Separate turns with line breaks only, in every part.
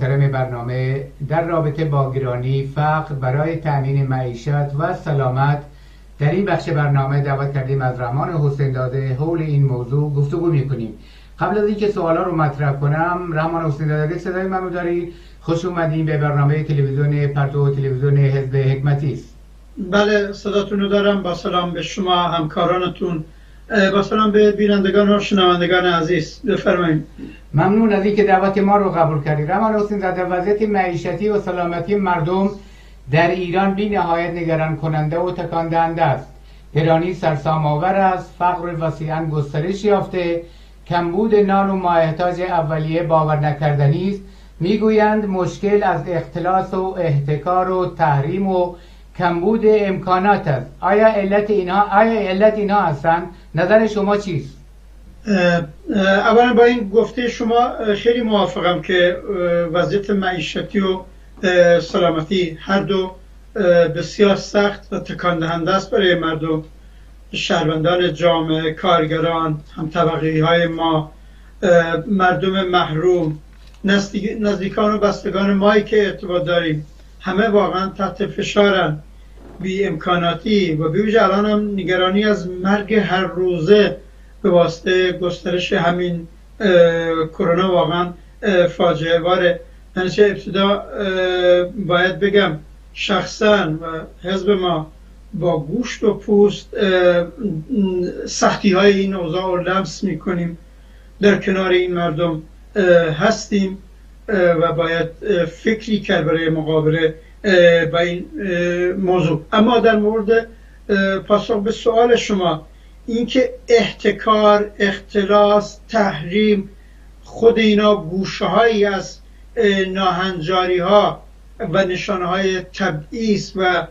محترم برنامه در رابطه با گرانی فقر برای تأمین معیشت و سلامت در این بخش برنامه دعوت کردیم از رحمان حسین داده حول این موضوع گفتگو می‌کنیم. قبل از اینکه سوالا رو مطرح کنم رحمان حسین داده صدای منو دارید خوش اومدین به برنامه تلویزیون پرتو تلویزیون حزب حکمتی است.
بله صداتون رو دارم. با سلام به شما همکارانتون. با سلام به بینندگان و شنوندگان عزیز. بفرمایید.
ممنون از اینکه دعوت ما رو قبول کردید. رمان حسین در وضعیت معیشتی و سلامتی مردم در ایران بی نهایت نگران کننده و تکان دهنده است. گرانی سرسام آور است فقر وسیعا گسترش یافته. کمبود نان و مایحتاج اولیه باور نکردنی است. می‌گویند مشکل از اختلاس و احتکار و تحریم و کمبود امکانات است آیا علت اینها آیا علت اینها هستند؟ نظر شما چیست؟
اولا با این گفته شما خیلی موافقم که وضعیت معیشتی و سلامتی هر دو بسیار سخت و تکان دهنده است برای مردم. شهروندان جامعه کارگران هم طبقه های ما مردم محروم نزدیکان و بستگان مایی که ارتباط داریم همه واقعا تحت فشارن. بی امکاناتی. و بیوجه الان هم نگرانی از مرگ هر روزه به واسطه گسترش همین کرونا واقعا فاجعه باره چه ابتدا باید بگم شخصا و حزب ما با گوشت و پوست سختی های این اوضاع رو لمس می‌کنیم. در کنار این مردم هستیم و باید فکری کرد برای مقابله با این موضوع. اما در مورد پاسخ به سوال شما اینکه احتکار اختلاس تحریم خود اینا گوشه هایی از ناهنجاری ها و نشانه های تبعیض و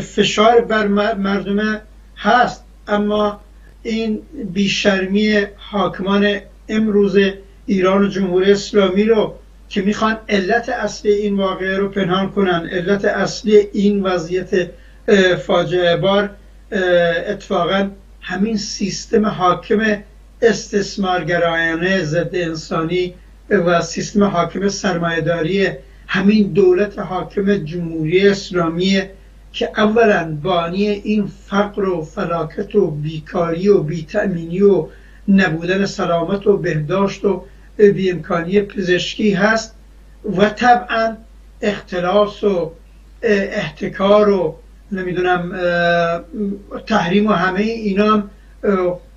فشار بر مردم هست. اما این بیشرمی حاکمان امروز ایران و جمهوری اسلامی رو که می‌خوان علت اصلی این واقعه رو پنهان کنن علت اصلی این وضعیت فاجعه بار اتفاقا همین سیستم حاکم استثمارگرایانه ضد انسانی و سیستم حاکم سرمایهداری همین دولت حاکم جمهوری اسلامی که اولا بانی این فقر و فلاکت و بیکاری و بیتأمینی و نبودن سلامت و بهداشت و بیامکانی پزشکی هست و طبعا اختلاس و احتکار و نمی‌دونم تحریم و همه اینا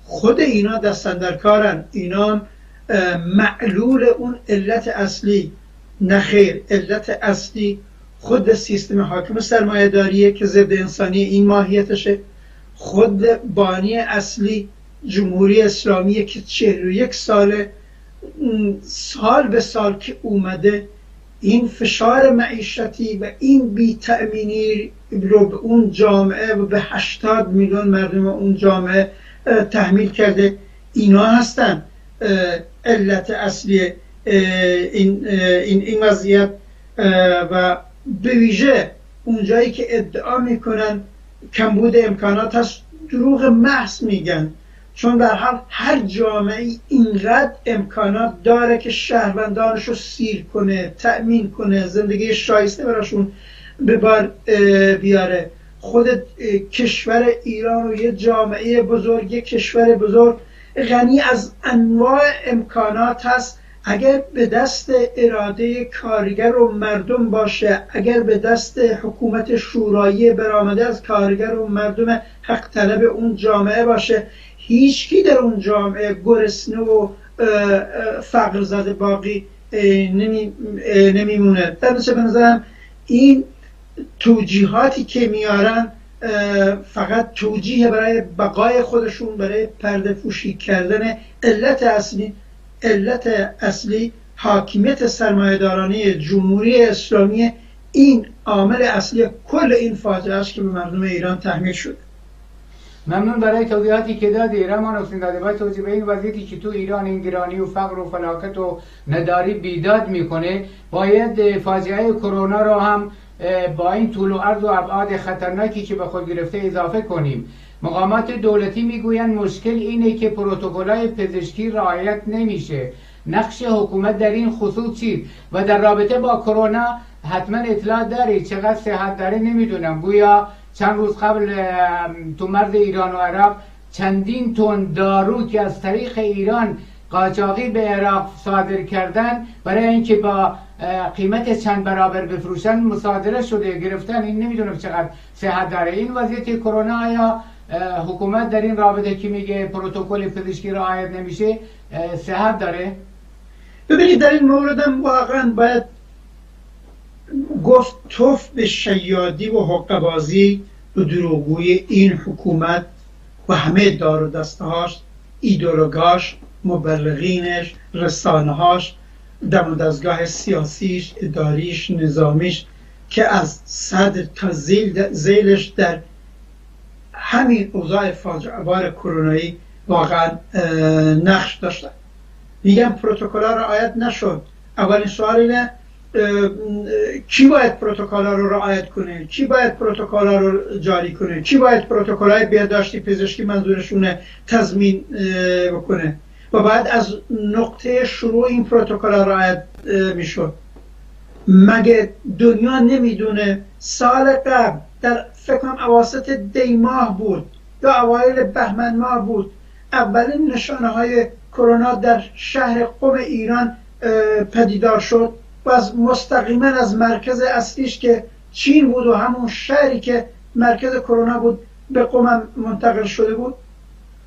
خود اینا دستن در کارن. اینا معلول اون علت اصلی. نخیر علت اصلی خود سیستم حاکم سرمایه داریه که ضد انسانی این ماهیتشه. خود بانی اصلی جمهوری اسلامی که چهل و یک ساله سال به سال که اومده این فشار معیشتی و این بی تأمینی رو به اون جامعه و به هشتاد میلیون مردم اون جامعه تحمیل کرده. اینا هستن. علت اصلی این, این, این وضعیت و به ویژه اونجایی که ادعا می‌کنن کمبود امکانات هست دروغ محض میگن. چون در حال هر جامعه اینقدر امکانات داره که شهروندانش رو سیر کنه تأمین کنه زندگی شایسته براشون به بار بیاره. خود کشور ایران و یه جامعه بزرگ یه کشور بزرگ غنی از انواع امکانات هست. اگر به دست اراده کارگر و مردم باشه اگر به دست حکومت شورایی برآمده از کارگر و مردم حق طلب اون جامعه باشه هیچکی در اون جامعه گرسنه و فقر زده باقی نمیمونه. در نتیجه به این توجیهاتی که میارن فقط توجیه برای بقای خودشون برای پرده فوشی کردن علت اصلی علت اصلی حاکمیت سرمایهدارانی جمهوری اسلامی این عامل اصلی کل این فاجعه است که به مردم ایران تحمیل شده.
ممنون برای توضیحاتی که دادی. رمان حسین داده باید توضیح به این وضعیتی که تو ایران این گرانی و فقر و فلاکت و نداری بیداد می‌کنه. باید فاجعه کرونا رو هم با این طول و عرض و ابعاد خطرناکی که به خود گرفته اضافه کنیم. مقامات دولتی می‌گویند مشکل اینه که پروتکل‌های پزشکی رعایت نمیشه. نقش حکومت در این خصوص چی و در رابطه با کرونا حتما اطلاع داری چقدر صحت داره؟ نمی‌دونم. گویا چند روز قبل تو مرز ایران و عراق چندین تن دارو که از طریق ایران قاچاقی به عراق صادر کردن برای اینکه با قیمت چند برابر بفروشن مصادره شده گرفتن. این نمی‌دونم چقدر صحت داره. این وضعیت کرونا آیا حکومت در این رابطه که میگه پروتکل پزشکی رعایت نمیشه صحت داره؟
ببینید در این موردم واقعا باید گفت توف به شیادی و حقبازی و دروغگوی این حکومت و همه دار و دستهاش ایدولوگاش مبلغینش رسانهاش دم دستگاه سیاسیش اداریش نظامیش که از صدر تا زیلش در همین اوضاع فاجعه بار کرونایی واقعا نقش داشتن. میگم پروتکل را رعایت نشد. اولین سوال اینه کی باید پروتکل رو رعایت کنه؟ کی باید پروتکل رو جاری کنه؟ کی باید پروتکل های بهداشتی پزشکی منظورشونه تضمین بکنه؟ و بعد از نقطه شروع این پروتکل رعایت می‌شد. مگه دنیا نمی‌دونه سال قبل در فکر کنم اواسط دی ماه بود یا اوایل بهمن ماه بود اولین نشانه های کرونا در شهر قم ایران پدیدار شد؟ و از مستقیما از مرکز اصلیش که چین بود و همون شهری که مرکز کرونا بود به قم منتقل شده بود.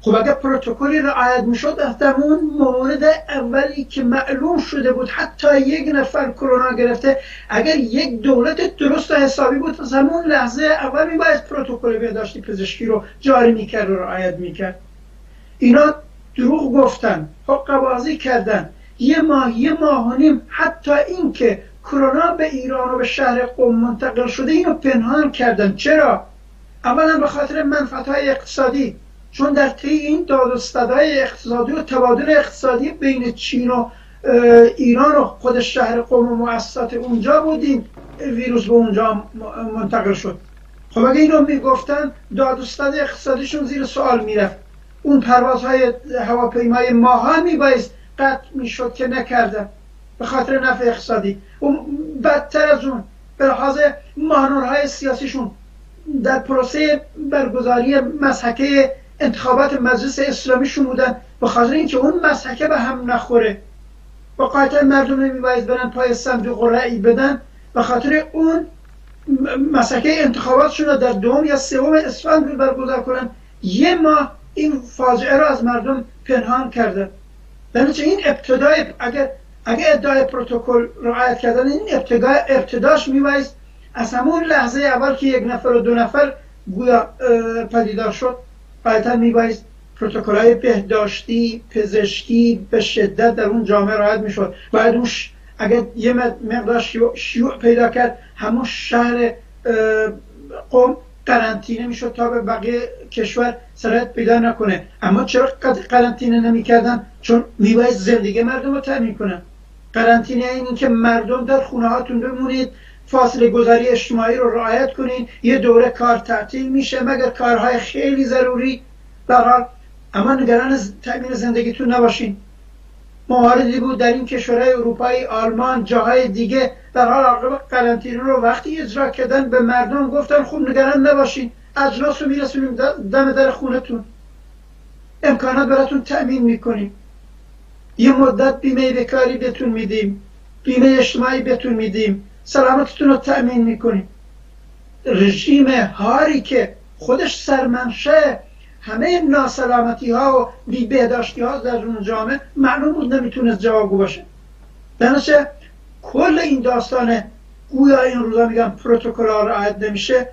خب اگر پروتکلی رعایت می‌شد در اون مورد اولی که معلوم شده بود حتی یک نفر کرونا گرفته اگر یک دولت درست و حسابی بود از همون لحظه اول میباید پروتکل بهداشتی پزشکی رو جاری می‌کرد و رعایت می‌کرد. اینا دروغ گفتن حق بازی کردن. یه ماه یه ماه و نیم حتی اینکه کرونا به ایران و به شهر قم منتقل شده اینو پنهان کردن. چرا؟ اولا به خاطر منفعت های اقتصادی. چون در طی این داد و اقتصادی و تبادل اقتصادی بین چین و ایران و خود شهر قوم و مؤسسات اونجا بودیم ویروس به اونجا منتقل شد. خب اگه اینو می‌گفتن داد و اقتصادیشون زیر سوال می‌رفت. اون پروازهای هواپیمای ماها میبایست قطع می‌شد که نکردن. به خاطر نفع اقتصادی. و بدتر از اون به لحاظ مانورهای سیاسیشون در پروسه برگزاری مسحکه انتخابات مجلس اسلامیشون بودن. به خاطر اینکه اون مسحکه به هم نخوره. با قاعدتا مردم نمیباید برن پای صندوق و رأی بدن. به خاطر اون مسحکه انتخاباتشون رو در دوم یا سوم اسفند برگزار کنن. یه ماه این فاجعه رو از مردم پنهان کردن. در این ابتدای اگر اگر ادعای پروتکل رعایت کردن این ابتدا ابتداش میبایست از همون لحظه اول که یک نفر و دو نفر گویا پدیدار شد بعدا میبایست پروتکل های بهداشتی پزشکی به شدت در اون جامعه رعایت می‌شد. باید اون اگر یه مقدار شیوع پیدا کرد همون شهر قوم قرنطینه می‌شد تا به بقیه کشور سرایت پیدا نکنه. اما چرا قرنطینه نمی‌کردن؟ چون میبایست زندگی مردم رو تامین کنن. قرنطینه این که مردم در خونه هاتون بمونید فاصله گذاری اجتماعی رو رعایت کنید یه دوره کار تعطیل میشه مگر کارهای خیلی ضروری. در اما نگران تامین زندگیتون نباشین. مواردی بود در این کشورهای اروپایی آلمان جاهای دیگه. در حال عاقبت قرنطینه رو وقتی اجرا کردن به مردم گفتن خوب نگران نباشین اجناس رو میرسونیم دم در خونتون. امکانات براتون تأمین می‌کنیم. یه مدت بیمه بکاری بهتون میدیم بیمه اجتماعی بهتون میدیم سلامتتون رو تأمین می‌کنیم. رژیم هاری که خودش سرمنشه همه ناسلامتی ها و بی بهداشتی ها در اون جامعه معلوم بود نمی‌تونست جوابگو باشه. درنچه کل این داستان گویا این روزا میگم پروتکل ها رعایت نمیشه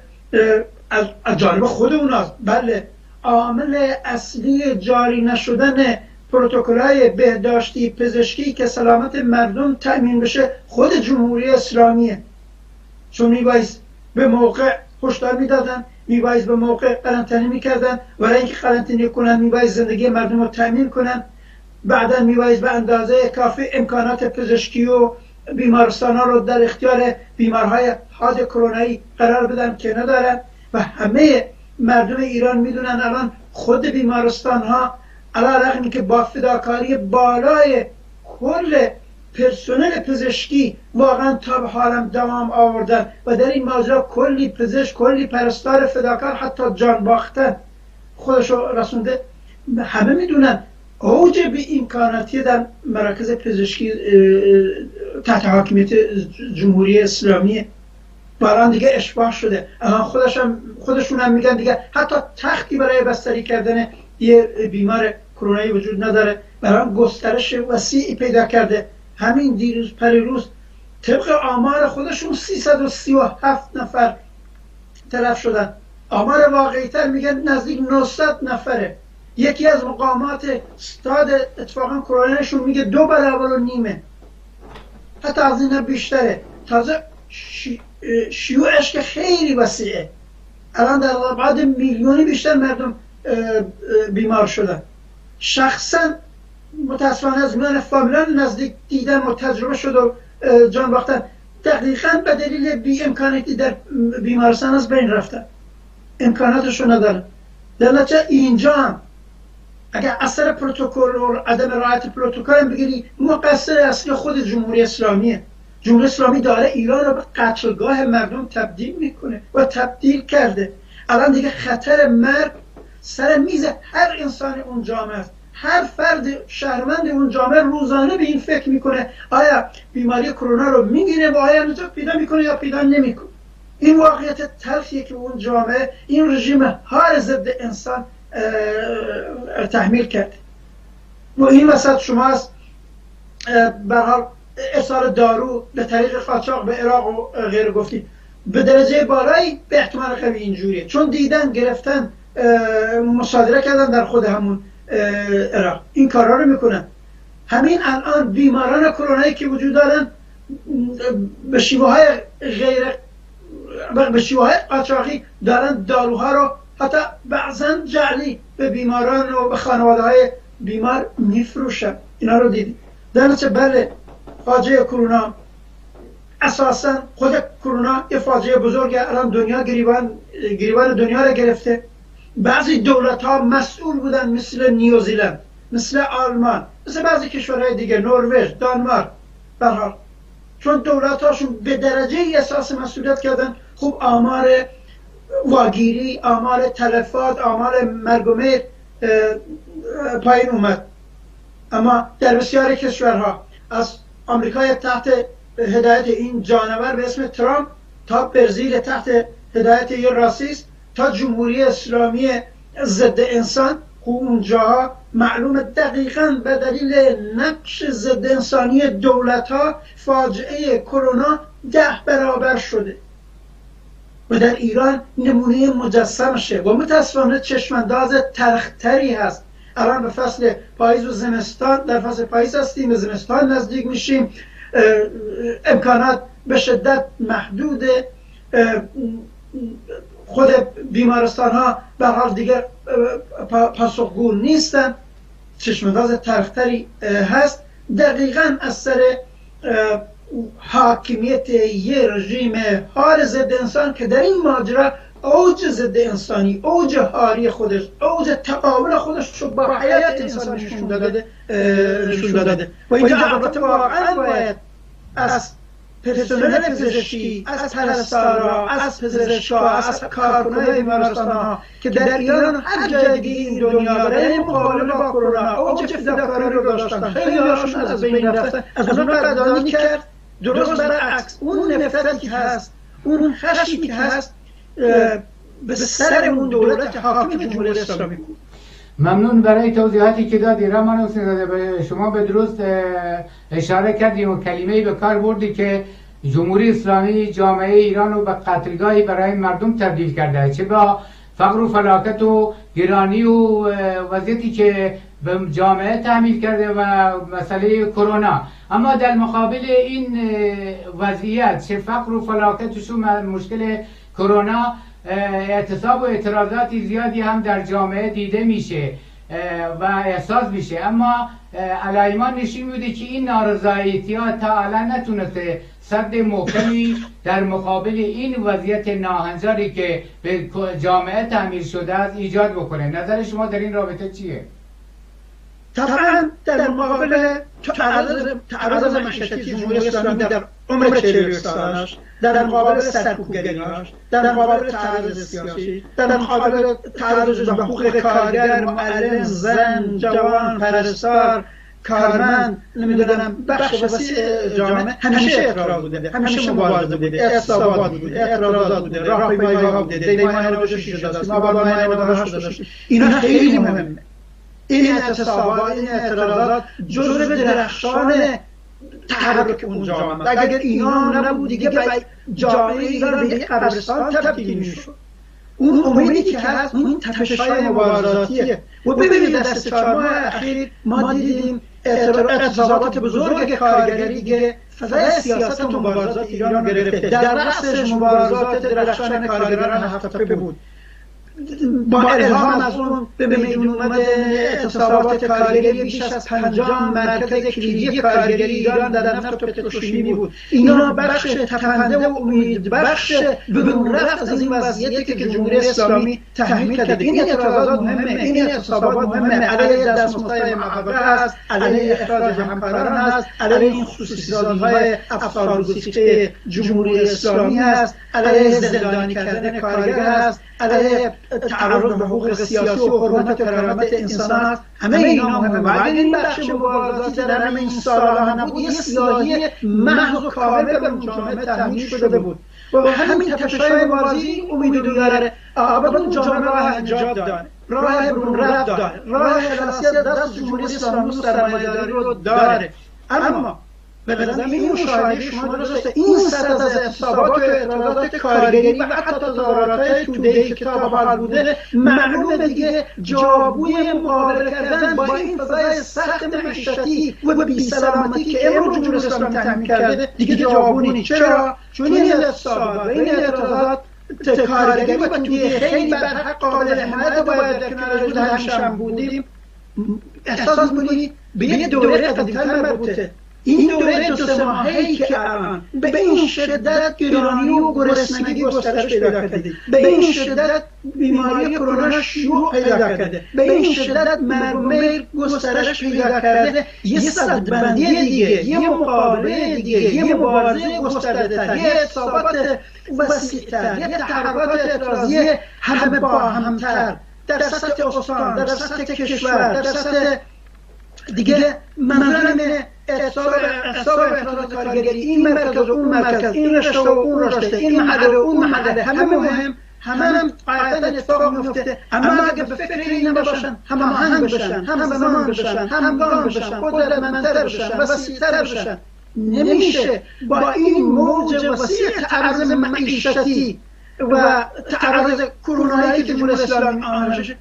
از جانب خود اوناست. بله. عامل اصلی جاری نشدن پروتکل های بهداشتی پزشکی که سلامت مردم تأمین بشه خود جمهوری اسلامیه. چون میبایست به موقع هشدار می‌دادن میبایست به موقع قرنطینه می‌کردن. برای اینکه قرنطینه کنن میبایست زندگی مردم رو تأمین کنن. بعدا میبایست به اندازه کافی امکانات پزشکی و بیمارستان ها رو در اختیار بیمارهای حاد کرونایی قرار بدن که ندارن. و همه مردم ایران می‌دونن الان خود بیمارستان ها علا رقمی که با فداکاری بالای کل پرسنل پزشکی واقعا تا به حالم دوام آوردن و در این ماجرا کلی پزشک کلی پرستار فداکار حتی جان باختن خودش رسونده. همه می‌دونن اوج به امکاناتی در مراکز پزشکی تحت حاکمیت جمهوری اسلامی. باران دیگه اشباه شده. خودش خودشون هم میگن دیگه حتی تختی برای بستری کردن یه بیمار کرونایی وجود نداره. برای گسترش وسیعی پیدا کرده. همین دیروز پریروز طبق آمار خودشون 337 نفر تلف شدن. آمار واقعی تر میگن نزدیک 900 نفره. یکی از مقامات استاد اتفاقا کرونایشون میگه دو برابر و نیمه. حتی از این بیشتره. تازه شیوعش که خیلی وسیعه. الان در بعد میلیونی بیشتر مردم بیمار شدن. شخصا متاسفانه از من فامیلان نزدیک دیدم و تجربه شد و جان باختن. دقیقا به دلیل بی امکاناتی در بیمارستان از بین رفتن امکاناتشو ندارن در نتیجه اینجا هم اگر اثر پروتکل و عدم رعایت پروتکل بگیری مقصر اصلی خود جمهوری اسلامیه. جمهوری اسلامی داره ایران رو به قتلگاه مردم تبدیل می‌کنه و تبدیل کرده. الان دیگه خطر مرگ سر میز هر انسان اون جامعه است هر فرد شهروند اون جامعه روزانه به این فکر می‌کنه آیا بیماری کرونا رو می‌گیره و آیا نجات پیدا می‌کنه یا پیدا نمی‌کنه؟ این واقعیت تلخیه که اون جامعه این رژیم هر ضد انسان تحمیل کرده. و این وسط شما از به حال ارسال دارو به طریق قاچاق به عراق و غیر گفتی. به درجه بالایی به احتمال قوی اینجوریه. چون دیدن گرفتن مصادره کردن در خود همون عراق. این کارا رو می‌کنن. همین الان بیماران کرونایی که وجود دارن به شیوه های غیر به شیوه های قاچاقی دارن داروها رو حتی بعضا جعلی به بیماران و به خانواده های بیمار میفروشن. اینا رو دیدیم در بله فاجعه کرونا. اساسا خود کرونا یه فاجعه بزرگه الان دنیا گریبان گریبان دنیا رو گرفته. بعضی دولت ها مسئول بودن مثل نیوزیلند مثل آلمان مثل بعضی کشورهای دیگه نروژ دانمارک. برحال چون دولت هاشون به درجه احساس مسئولیت کردن خوب آمار واگیری آمار تلفات آمار مرگ و پایین اومد. اما در بسیاری کشورها از آمریکای تحت هدایت این جانور به اسم ترامپ تا برزیل تحت هدایت یه راسیست تا جمهوری اسلامی ضد انسان خوب اونجاها معلوم دقیقا به دلیل نقش ضد انسانی دولت ها فاجعه کرونا ده برابر شده. و در ایران نمونه مجسمشه و متاسفانه چشمانداز ترختری هست. الان به فصل پاییز و زمستان در فصل پاییز هستیم به زمستان نزدیک میشیم. امکانات به شدت محدوده. خود بیمارستان ها به حال دیگر پاسخگو نیستن. چشمانداز ترختری هست. دقیقا از سر حاکمیت یه رژیم حال ضد انسان که در این ماجرا اوج ضد انسانی اوج حاری خودش اوج تقابل خودش رو با حیات انسان نشون داده. نشون داده. و اینجا البته واقعا باید از پرسنل پزشکی از پرستارا از پزشکا از کارکنان بیمارستان ها که در ایران هر جای دیگه این دنیا برای مقابله با کرونا اوج فداکاری رو داشتن خیلی هاشون از بین رفتن از اون قدردانی کرد درست برعکس اون نفرتی که هست اون خشمی که هست به سر اون دولت حاکم جمهوری اسلامی بود.
ممنون برای توضیحاتی که دادی. رمان حسین شما به درست اشاره کردیم و کلمه به کار بردی که جمهوری اسلامی جامعه ایران رو به قتلگاهی برای مردم تبدیل کرده چه با فقر و فلاکت و گرانی و وضعیتی که به جامعه تحمیل کرده و مسئله کرونا. اما در مقابل این وضعیت چه فقر و فلاکت و مشکل کرونا اعتصاب و اعتراضاتی زیادی هم در جامعه دیده میشه و احساس میشه اما علایمان نشین بوده که این نارضایتی ها تا الان نتونسته صد محکمی در مقابل این وضعیت ناهنجاری که به جامعه تعمیر شده است ایجاد بکنه نظر شما در این رابطه چیه؟
طبعا در مقابل تعرض معیشتی جمهوری اسلامی در عمر 41 سالش در مقابل سرکوبگریاش در مقابل تعرض سیاسی در مقابل تعرض به حقوق کارگر معلم زن جوان پرستار کارمند نمی‌دونم بخش وسیع جامعه همیشه اعتراض بوده همیشه مبارزه بوده اعتصابات بوده اعتراضات بوده راهپیمایی ها بوده دیلی ماه 96 شده است ماباد ماه 98 شده است اینا خیلی مهمه. این اعتصابات این اعتراضات جزء درخشان تحرک اون جامعه اگر اینا نبود دیگه جامعه ایران به قبرستان تبدیل می‌شد. اون امیدی که هست اون تپش های مبارزاتیه. و ببینید دست چهار ماه اخیر ما دیدیم اعتصابات بزرگ کارگری دیگه فضای سیاست و مبارزات ایران گرفته. در رأسش مبارزات درخشان کارگران هفتپه بود. با الهام از اون به میدون اومده اعتصابات کارگری بیش از پنجاه مرکز کلیدی کارگری ایران در نفت و پتروشیمی بود. اینا بخش تپنده و امید بخش بدون رفت از این وضعیتی که جمهوری اسلامی تحمیل کرده. این اعتراضات مهمه. این اعتصابات مهمه. علیه دستمزدهای محبه است علیه اخراج همکاران است علیه این خصوصی های گسیخته جمهوری اسلامی است علیه زندانی کردن کارگر است علیه تعرض به حقوق سیاسی و حرمت کرامت انسان است. همه اینا مهمه. اگر این بخش مبارزاتی در همه این سالها نبود. یه سیاهی محض و کامل به جامعه تحمیل شده بود. و همین تپشای مبارزی امید داره آباد اون جامعه راه انجاب داره راه برون رفت. داره راه خلاصی از دست جمهوری اسلامی و سرمایه‌داری رو داره اما به نظرم این مشاهده شما درسته. این سطح از اعتصابات و اعتراضات کارگری و حتی تظاهرات توده کتاب حال بوده معلومه دیگه جابوی مقابله کردن با این فضای سخت معیشتی و بی سلامتی که امروز جمهوری اسلامی تحمیل کرده. دیگه جابونی چرا؟ چون این اعتصابات و این اعتراضات کارگری و توده خیلی بر حق قابل حمایت باید در کنار وجود همیشه هم بودیم. احساس می‌کنی؟ به یک دوره قدیمتر مربوطه این دوره دو سه ماهی که الان به این شدت گرانی و گرسنگی گسترش پیدا کرده به این شدت بیماری کرونا شیوع پیدا کرده. به این شدت مرمیر گسترش پیدا کرده. یه صدبندی دیگه یه مقابله دیگه یه مبارزه گسترده تر یه اصابات وسیعتر یه تحرکات اعتراضی همه با همتر. در سطح استان در سطح کشور در سطح دیگه منظورم اعصاب اعصاب اعتراض کارگری این مرکز و اون مرکز این رشته و اون رشته این محله و اون محله همه مهم همه هم قاعدتا اتفاق میفته. اما اگه به فکر این نباشن هم آهنگ بشن هم زمان بشن هم گام بشن قدرتمندتر بشن وسیعتر بشن. نمیشه با این موج وسیع تعرض معیشتی و تعرض کرونایی که جمهوری اسلامی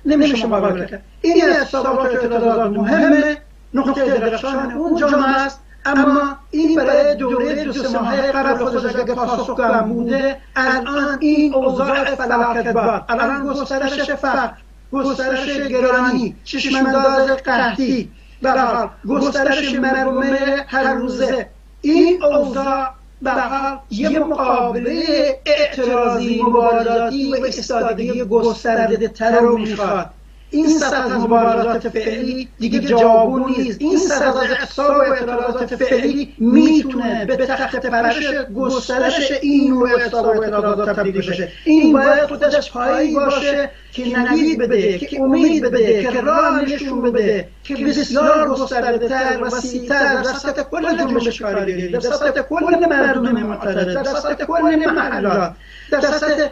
نمیشه مقابله کرد. این اعتصابات و اعتراضات مهمه. نقطه درخشان اون جامعه است. اما این برای دوره دو سه ماهه قبل خودش اگه پاسخگو بوده الان این اوضاع فلاکت باد الان گسترش فقر گسترش گرانی چشمانداز قحطی. برحال گسترش مرمومه هر روزه. این اوضاع به حال یه مقابله اعتراضی مبارزاتی و استادگی گسترده تر رو می‌خواد. این سطح از مبارزات فعلی دیگه جوابون نیست. این سطح از اعصاب و اعتراضات فعلی می‌تونه به تخت پرش گسترش این نوع اعصاب و اعتراضات تبدیل بشه. این باید خودش پایی باشه که نوید بده که امید بده که راه نشون بده که بسیار گسترده تر وسیعتر در سطح کل جنبش کارگری در سطح کل مردم معترض در سطح کل محلات در سطح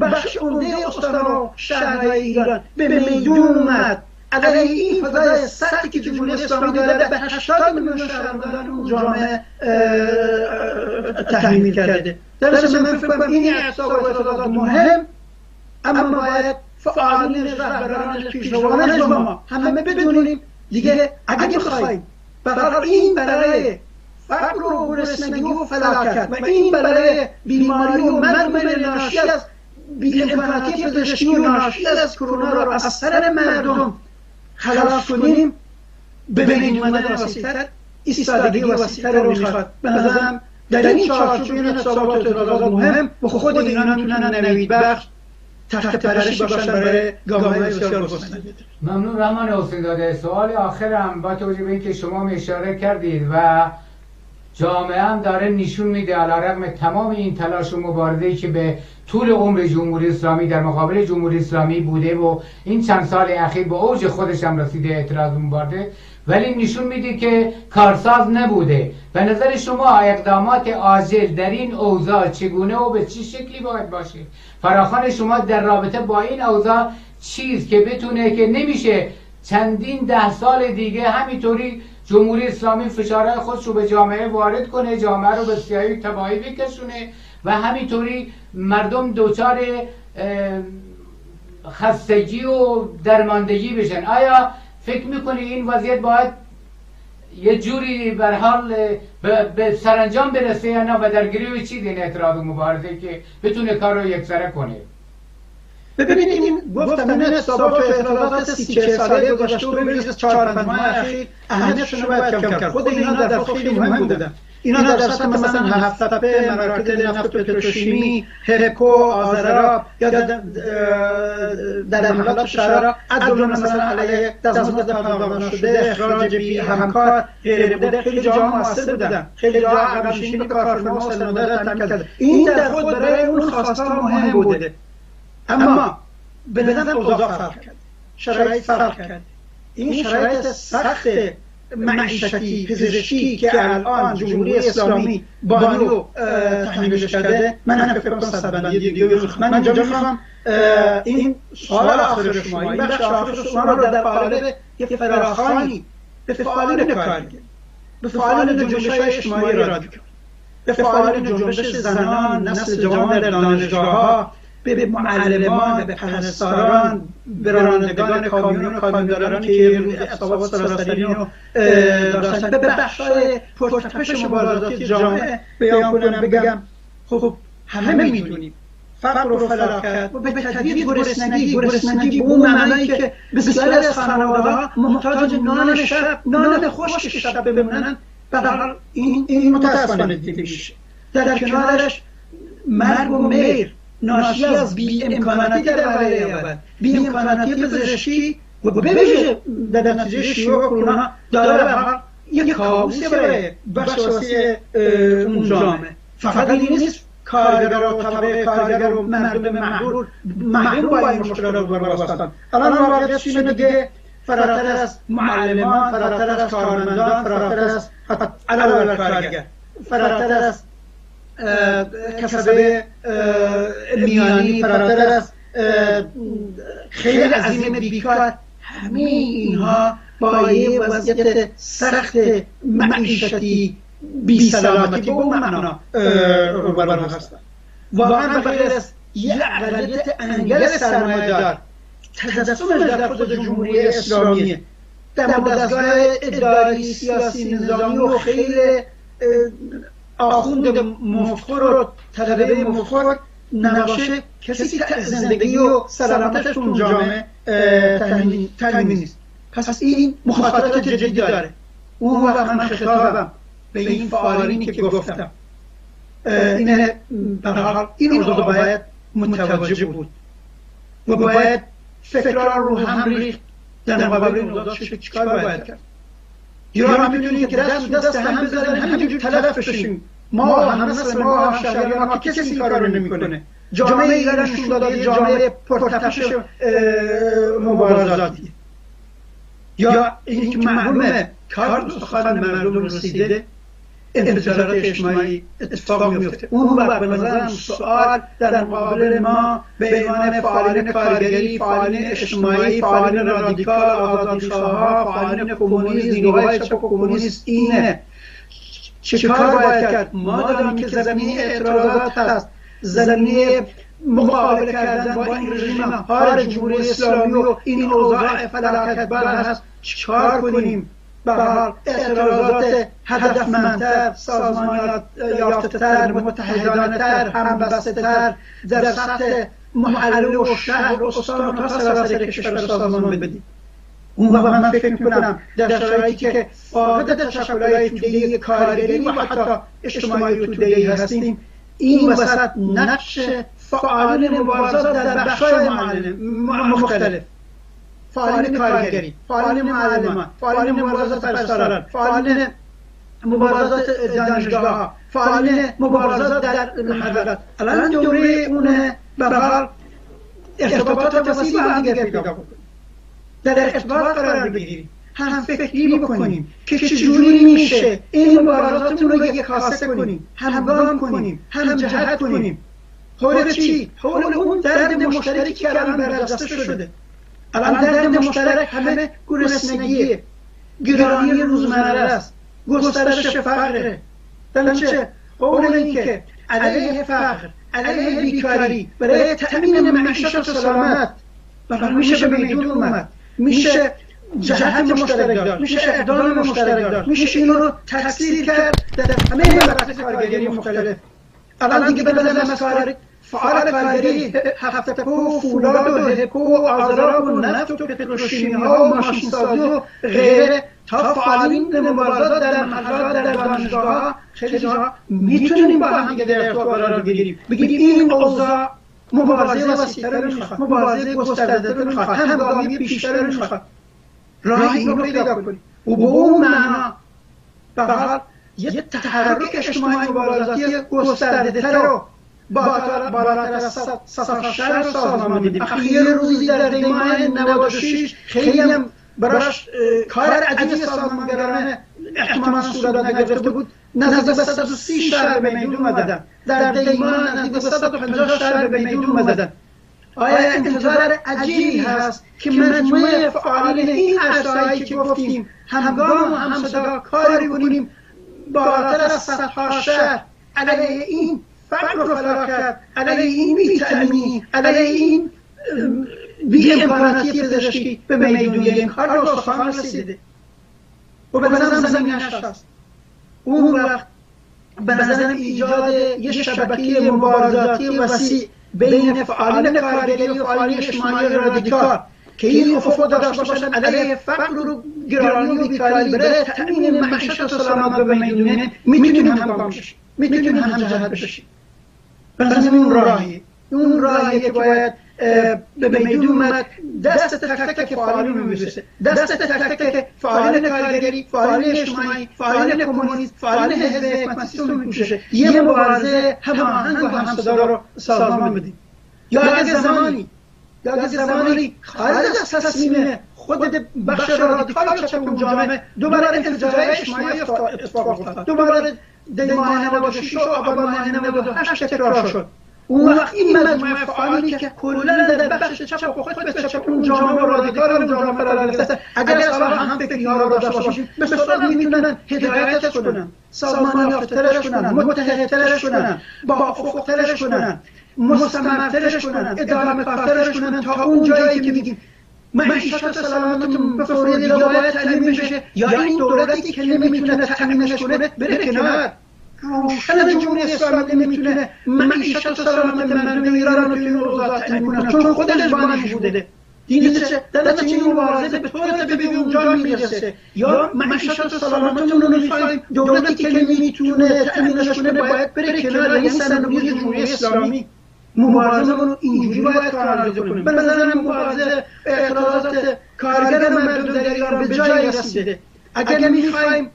بخش عمده استان و شهرهای ایران. به میدون اومد. علیه این فضای سختی که جمهوری اسلامی داره به 80 میلیون شهروندان اون جامعه تحمیل کرده در من فکر کنم این اعصاب مهم اما باید فعالین رهبرانش پیشروانش و ما همه بدونیم دیگه اگه بخوایم برای این برای فقر و گرسنگی و فلاکت و این برای بیماری و مرگ ناشی از بی‌انفعالی پزشکی و ناشی از کرونا را از سر مردم خلاص کنیم به بین اومدن وسیعتر ایستادگی وسیعتر رو می‌خواد. به نظرم در این چارچوب این و اعتراضات مهم و خود اینا می‌تونن نوید بخش تحت پرشی باشن برای گامهای بسیار
ممنون رحمان حسین داده. سوال آخرم با توجه به اینکه شما اشاره کردید و جامعه هم داره نشون میده علا رقم تمام این تلاش و مبارزه که به طول عمر جمهوری اسلامی در مقابل جمهوری اسلامی بوده و این چند سال اخیر به اوج خودش هم رسیده اعتراض مبارزه ولی نشون میده که کارساز نبوده. به نظر شما اقدامات عاجل در این اوضاع چگونه و به چه شکلی باید باشه؟ فراخان شما در رابطه با این اوضاع چیز که بتونه که نمیشه چندین ده سال دیگه همینطوری جمهوری اسلامی فشارهای خودش رو به جامعه وارد کنه جامعه رو به سیاهی تباهی بکشونه و همینطوری مردم دوچار خستگی و درماندگی بشن. آیا فکر می‌کنی این وضعیت باید یه جوری بر حال به سرانجام برسه یا نه؟ و در گریه چی این اعتراض مبارزه که بتونه کار رو یکسره کنه؟
ببینید این گفتم این حسابات و اعتراضات سی چه ساله گذشته و ببینید چهار پنج ماه اخیر اهمیتشون رو باید کم کرد. خود اینا در خیلی مهم بودن اینا در سطح مثلا هفت تپه مراکز نفت و پتروشیمی هرکو آذرا یا در حملات شهرها از جمله مثلا علیه دستمزد پناهگاهان شده اخراج بی همکار غیر بوده خیلی جاها موثر بودن. خیلی جاها عقب نشینی کارفرما و سلمدار کرده این در خود برای اون خواستار مهم بوده اما به نظر اوضاع فرق کرد. شرایط فرق کرد. این شرایط سخت معیشتی پزشکی که الان جمهوری اسلامی بانو تحمیلش کرده من فکر کنم صدبندی دیگه من اینجا می‌خوام. این سوال آخر شما این بخش آخر شما رو در قالب یه فراخانی به فعالین کارگر به فعالین جنبش های اجتماعی رادیکال به فعالین جنبش زنان نسل جوان در دانشگاه. ها به معلمان به پرستاران به رانندگان کامیون و کامیونداران که اصابات سراسری رو داشتن. به بخشای پرتپش مبارزاتی جامعه بیان کنم بگم خب همه می‌دونیم. فقر و فلاکت و به تدریج گرسنگی گرسنگی به اون معنایی که بسیاری از خانواده ها محتاج نان شب نان خشک شب بمونن. به این این متاسفانه دیده میشه. در کنارش مرگ و میر. ناشی از بی امکاناتی در برای بی امکاناتی پزشکی و بویژه در نتیجه شیوع کرونا داره به یک کابوسی برای بخش وسیع اون جامعه. فقط این نیست. کارگر و طبقه کارگر و مردم محبور محروم با این مشکلات رو بربستان الان واقعیت چیز دیگه فراتر از معلمان فراتر از کارمندان فراتر از علاوه کارگر. فراتر از کسب میانی فراتر از خیلی عظیم بیکار. همه اینها با یه وضعیت سخت معیشتی بی سلامتی به اون معنا روبرو هستن. واقعا بغیر از یه اقلیت انگل سرمایه دار تجسمش در خود جمهوری اسلامیه در دستگاه اداری سیاسی نظامی و خیلی آخوند مفخور و طلبه مفخور نباشه کسی که زندگی و سلامتش اون جامعه تامین نیست. پس این مخاطرات جدی داره. اون وقت من خطابم به این فعالینی که گفتم. اینه حال این اوضاع باید متوجه بود. و باید فکرها رو هم ریخت. در مقابل این چیکار باید کرد. یا هم می‌دونید که دست دست هم بزنن همینجور تلف بشیم. ما هم مثل ما شهری ما که کسی این کار رو نمی‌کنه. جامعه ایران نشون داده جامعه پرتپش مبارزاتی. یا اینکه معلومه کار سخن مردم رسیده انفجارات اجتماعی اتفاق میفته اون وقت به نظرم سوال در مقابل ما به عنوان فعالین کارگری فعالین اجتماعی فعالین رادیکال آزادیخواها فعالین کمونیست نیروهای چپ کمونیست اینه. چه کار باید کرد؟ ما داریم که زمینه اعتراضات هست. زمینه مقابله کردن با این رژیم هار جمهوری اسلامی و این اوضاع فلاکت بر هست. چیکار کنیم؟ به اعتراضات هدفمندتر سازمان یافتهتر متحدانه همبسته در سطح محله و شهر و استان و تا سراسر کشور سازمان بدیم. اون وقت من فکر می‌کنم در شرایطی که فاقد تشکلهای تودهی کارگری و حتی اجتماعی تودهی هستیم این وسط نقش فعالین مبارزات در بخشای مختلف. فعالین کارگری فعالین معلمان فعالین مبارزات پرستاران فعالین مبارزات دانشگاه فعالین مبارزات در محلات الان دوره اونه به حال ارتباطات وسیع با هم پیدا کنیم در ارتباط قرار بگیریم هم فکری بکنیم که چجوری میشه این مبارزاتمون رو یک خاصه کنیم همگام کنیم هم جهت کنیم حول چی؟ حول اون درد مشترکی که الان برجسته شده الان درد مشترک همه گرسنگی گرانی روزمره است گسترش فقر چه؟ حول اینکه علیه فقر علیه بیکاری برای تأمین معیشت و سلامت میشه به میدون اومد میشه جهت مشترک داشت میشه اقدام مشترک داشت میشه اینو رو تکثیر کرد در همه مراکز کارگری مختلف الان دیگه به نظر فعال کارگری هفته پو فولاد و هپو و آزراب و نفت و پتروشیمی ها و ماشین سازی و غیره. تا فعالین مبارزات در محلات در دانشگاه ها خیلی جا. می‌تونیم با هم دیگه در ارتباط قرار بگیریم. بگیم این اوضاع مبارزه وسیعتر می‌خواد. مبارزه گسترده می‌خواد. همگامی پیشتر می‌خواد. راه این رو پیدا کنیم. و به اون معنا به یه تحرک اجتماعی مبارزاتی گسترده تر رو بالاتر از شهر سازمان دیدیم یه روزی در دیماه 96 خیلی هم براش کار عجیب سازمانگرانه احتمالا صورت نگرفته بود. نزدیک به 130 شهر به میدون اومدن. در دیمان نزدیک به 150 شهر به میدون اومدن. آیا انتظار عجیبی هست که مجموعه فعالین این عرصه‌ای که گفتیم همگام و همصدا کاری کنیم بالاتر از صدها شهر؟ علیه این فقر و فلاکت علیه این بیتأمینی علیه این بی امکاناتی پزشکی به میدون این کار رو سخان رسیده. و به نظرم زمینش هست اون وقت به نظرم ایجاد یه شبکه مبارزاتی وسیع بین فعالین کارگری و فعالین اجتماعی رادیکال که این افق داشته باشن علیه فقر و گرانی و بیکاری برای تأمین معیشت و سلامت به می‌دونه می‌تونیم همگام بشیم. می‌تونیم هم جهت بشیم. بنظرم اون راهی اون راهی که باید به میدون اومد دست تک تک فعالین می‌رسه دست تک تک فعالین کارگری فعالین اجتماعی فعالین کمونیست فعالین حزب حکمتی رو میپوشه یه مبارزه هماهنگ و همصدا رو سازمان بدیم یا اگه زمانی یا اگه زمانی خارج از تصمیم خود بخش رادیکال چپون جامعه دوباره انفجار اجتماعی اتفاق افتاد. دوباره دی ماه 96 و آبان ماه 98 تکرار شد. اون وقت این مجموعه فعالی که کلا در بخش چپ و خود به چپ اون جامعه و رادیکال اون جامعه را گرفته اگر اصلا هم فکری ها را داشته باشیم به صورت می‌تونن هدایتش کنن سازمان یافترش کنن متحدترش کنن با افقترش کنن مستمرترش کنن ادامه کارترش کنن تا اون جایی که میگیم معیشت سلامتتون به فوری باید تأمین بشه. یا این دولتی که نمی‌تونه تأمینش کنه بره کنار. روشن جمهوری اسلامی نمی‌تونه. معیشت و سلامت مردم ایران رو توی این اوضاع تعیین کنه چون خودش بانش بوده. دین چه؟ نتیجه این مبارزه به طور طبیعی اونجا می‌رسه. یا معیشت و سلامتمون رو می‌خوایم. دولتی که نمی‌تونه تأمینش کنه باید بره کنار. یعنی سرنگونی جمهوری اسلامی مبارزه رو اینجوری باید کارآمد کنیم به نظرم مبارزه اعتراضات کارگر مردم در ایران به جایی رسیده. اگر می‌خوایم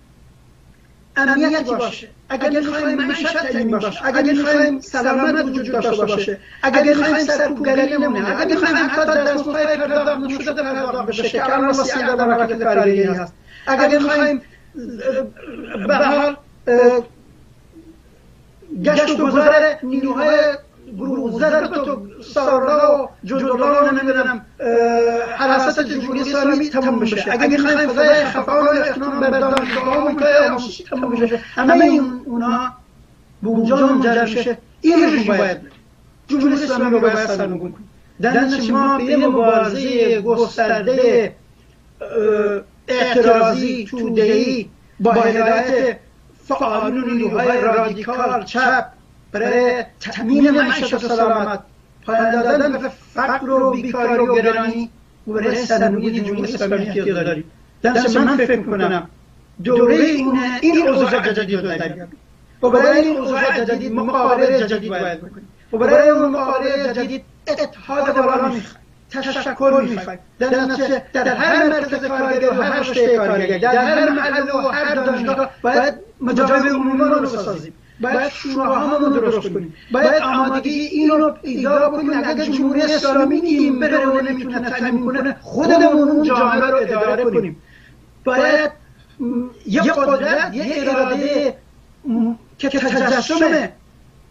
امنیتی باشه اگر می‌خوایم معیشت تعیین باشه اگر می‌خوایم سلامت وجود داشته باشه اگر می‌خوایم سرکوبگری نمونه اگر می‌خوایم حتی در های پرداخت نشده پرداخت بشه که الان وسیع در مراکز کارگری هست. اگر می‌خوایم به حال گشت و گذار نیروهای ضربت و سارلا و جدولا نمی‌دونم حراست جمهوری اسلامی تموم بشه. اگه می‌خوایم فضای خفا و اقنام بر دانشگاه و منطقه آموزشی تموم بشه. همه این اونا به اونجا منجر میشه. این رژیم باید جمهوری اسلامی رو باید سرنگون کنیم. در ما به مبارزه گسترده اعتراضی تودهی با هدایت فعالین و نیروهای رادیکال چپ. برای تأمین معیشت و سلامت پایان دادن به فقر و بیکاری و گرانی و برای سرنگونی جمهوری اسلامی احتیاج داریم. در من فکر کنم دوره این اوضاع جدید رو در و برای این اوضاع جدید مقابل جدید باید بکنیم. و برای اون مقاله جدید اتحاد والا میخوایم تشکر میخوایم. در نتیجه در هر مرکز کارگر و هر رشته کارگر در هر محل و هر دانشگاه باید مجامع عمومی رو بسازیم. باید شوراهامون رو درست کنیم. باید آمادگی اینو رو پیدا کنیم. اگر جمهوری اسلامی این بره و نمی‌تونه تامین کنه. خودمون اون جامعه رو اداره کنیم. باید یه قدرت یه اراده که تجسم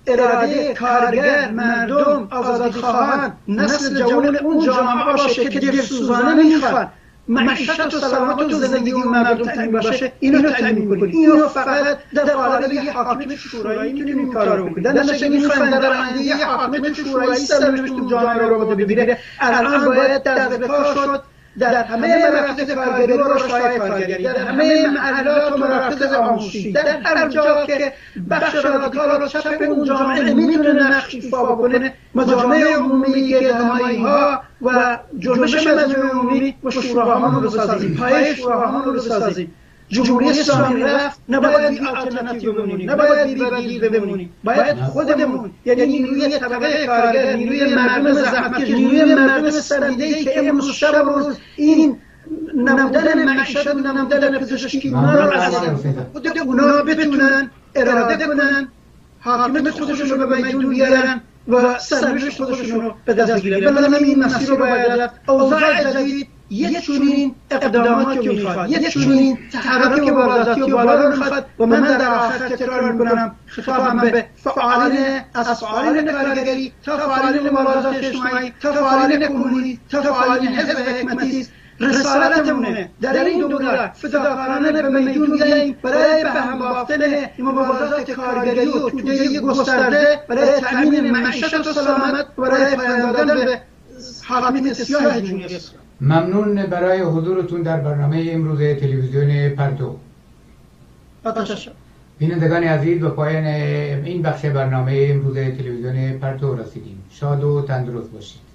اراده کارگر مردم آزادی خواهان نسل جوان اون جامعه باشه که دلسوزانه می‌خواد. معیشت و سلامت و زندگی اون مردم تعیین باشه اینو تعیین کنیم اینو فقط در قالب یه حاکمیت شورایی می‌تونیم این کار رو کنیم در نتیجه می‌خوایم در آینده یه حاکمیت شورایی سرنوشت جامعه رو بگیره الان باید دست به کار شد. در همه مراکز کارگری و رشدهای کارگری در همه محلات و مراکز آموزشی در هر جا که بخش رادیکال و چپ اون جامعه می‌تونه نقش ایفا بکنه مجامع عمومی گردمایی ها و جنبش مجموعه عمومی و شوراهامون رو بسازیم پای شوراهامون رو بسازیم. جمهوری اسلامی رفت نباید بی آلترناتیو بمونیم نباید بی بدیل بمونیم باید خودمون یعنی نیروی طبقه کارگر نیروی مردم زحمتکش نیروی مردم سرنده که امروز شب روز این نمودن معیشت و نمودن پزشکی اونا رو از خود اونا بتونن اراده کنن. حاکمیت خودشون رو به میدون بیارن و سرنوشت خودشون رو به دست بگیرن بنابراین این مسیر رو باید اوضاع جدید یک چنین اقدامات که می‌خواد. یک چنین تحرک وارداتی و بالا رو می‌خواد. و من در آخر تکرار می‌کنم؟ خطابم به فعالین از فعالین کارگری تا فعالین مبارزات اجتماعی تا فعالین کمونی تا فعالین حزب حکمتی. رسالتمونه. در این دوره فداکارانه به میدون بیاییم برای به هم بافتن مبارزات کارگری و توده گسترده برای تامین معیشت و سلامت برای پایان دادن به حاکمیت سیاه
ممنون برای حضورتون در برنامه امروز تلویزیون پرتو. بینندگان عزیز به پایان این بخش برنامه امروز تلویزیون پرتو رسیدیم. شاد و تندرست باشید.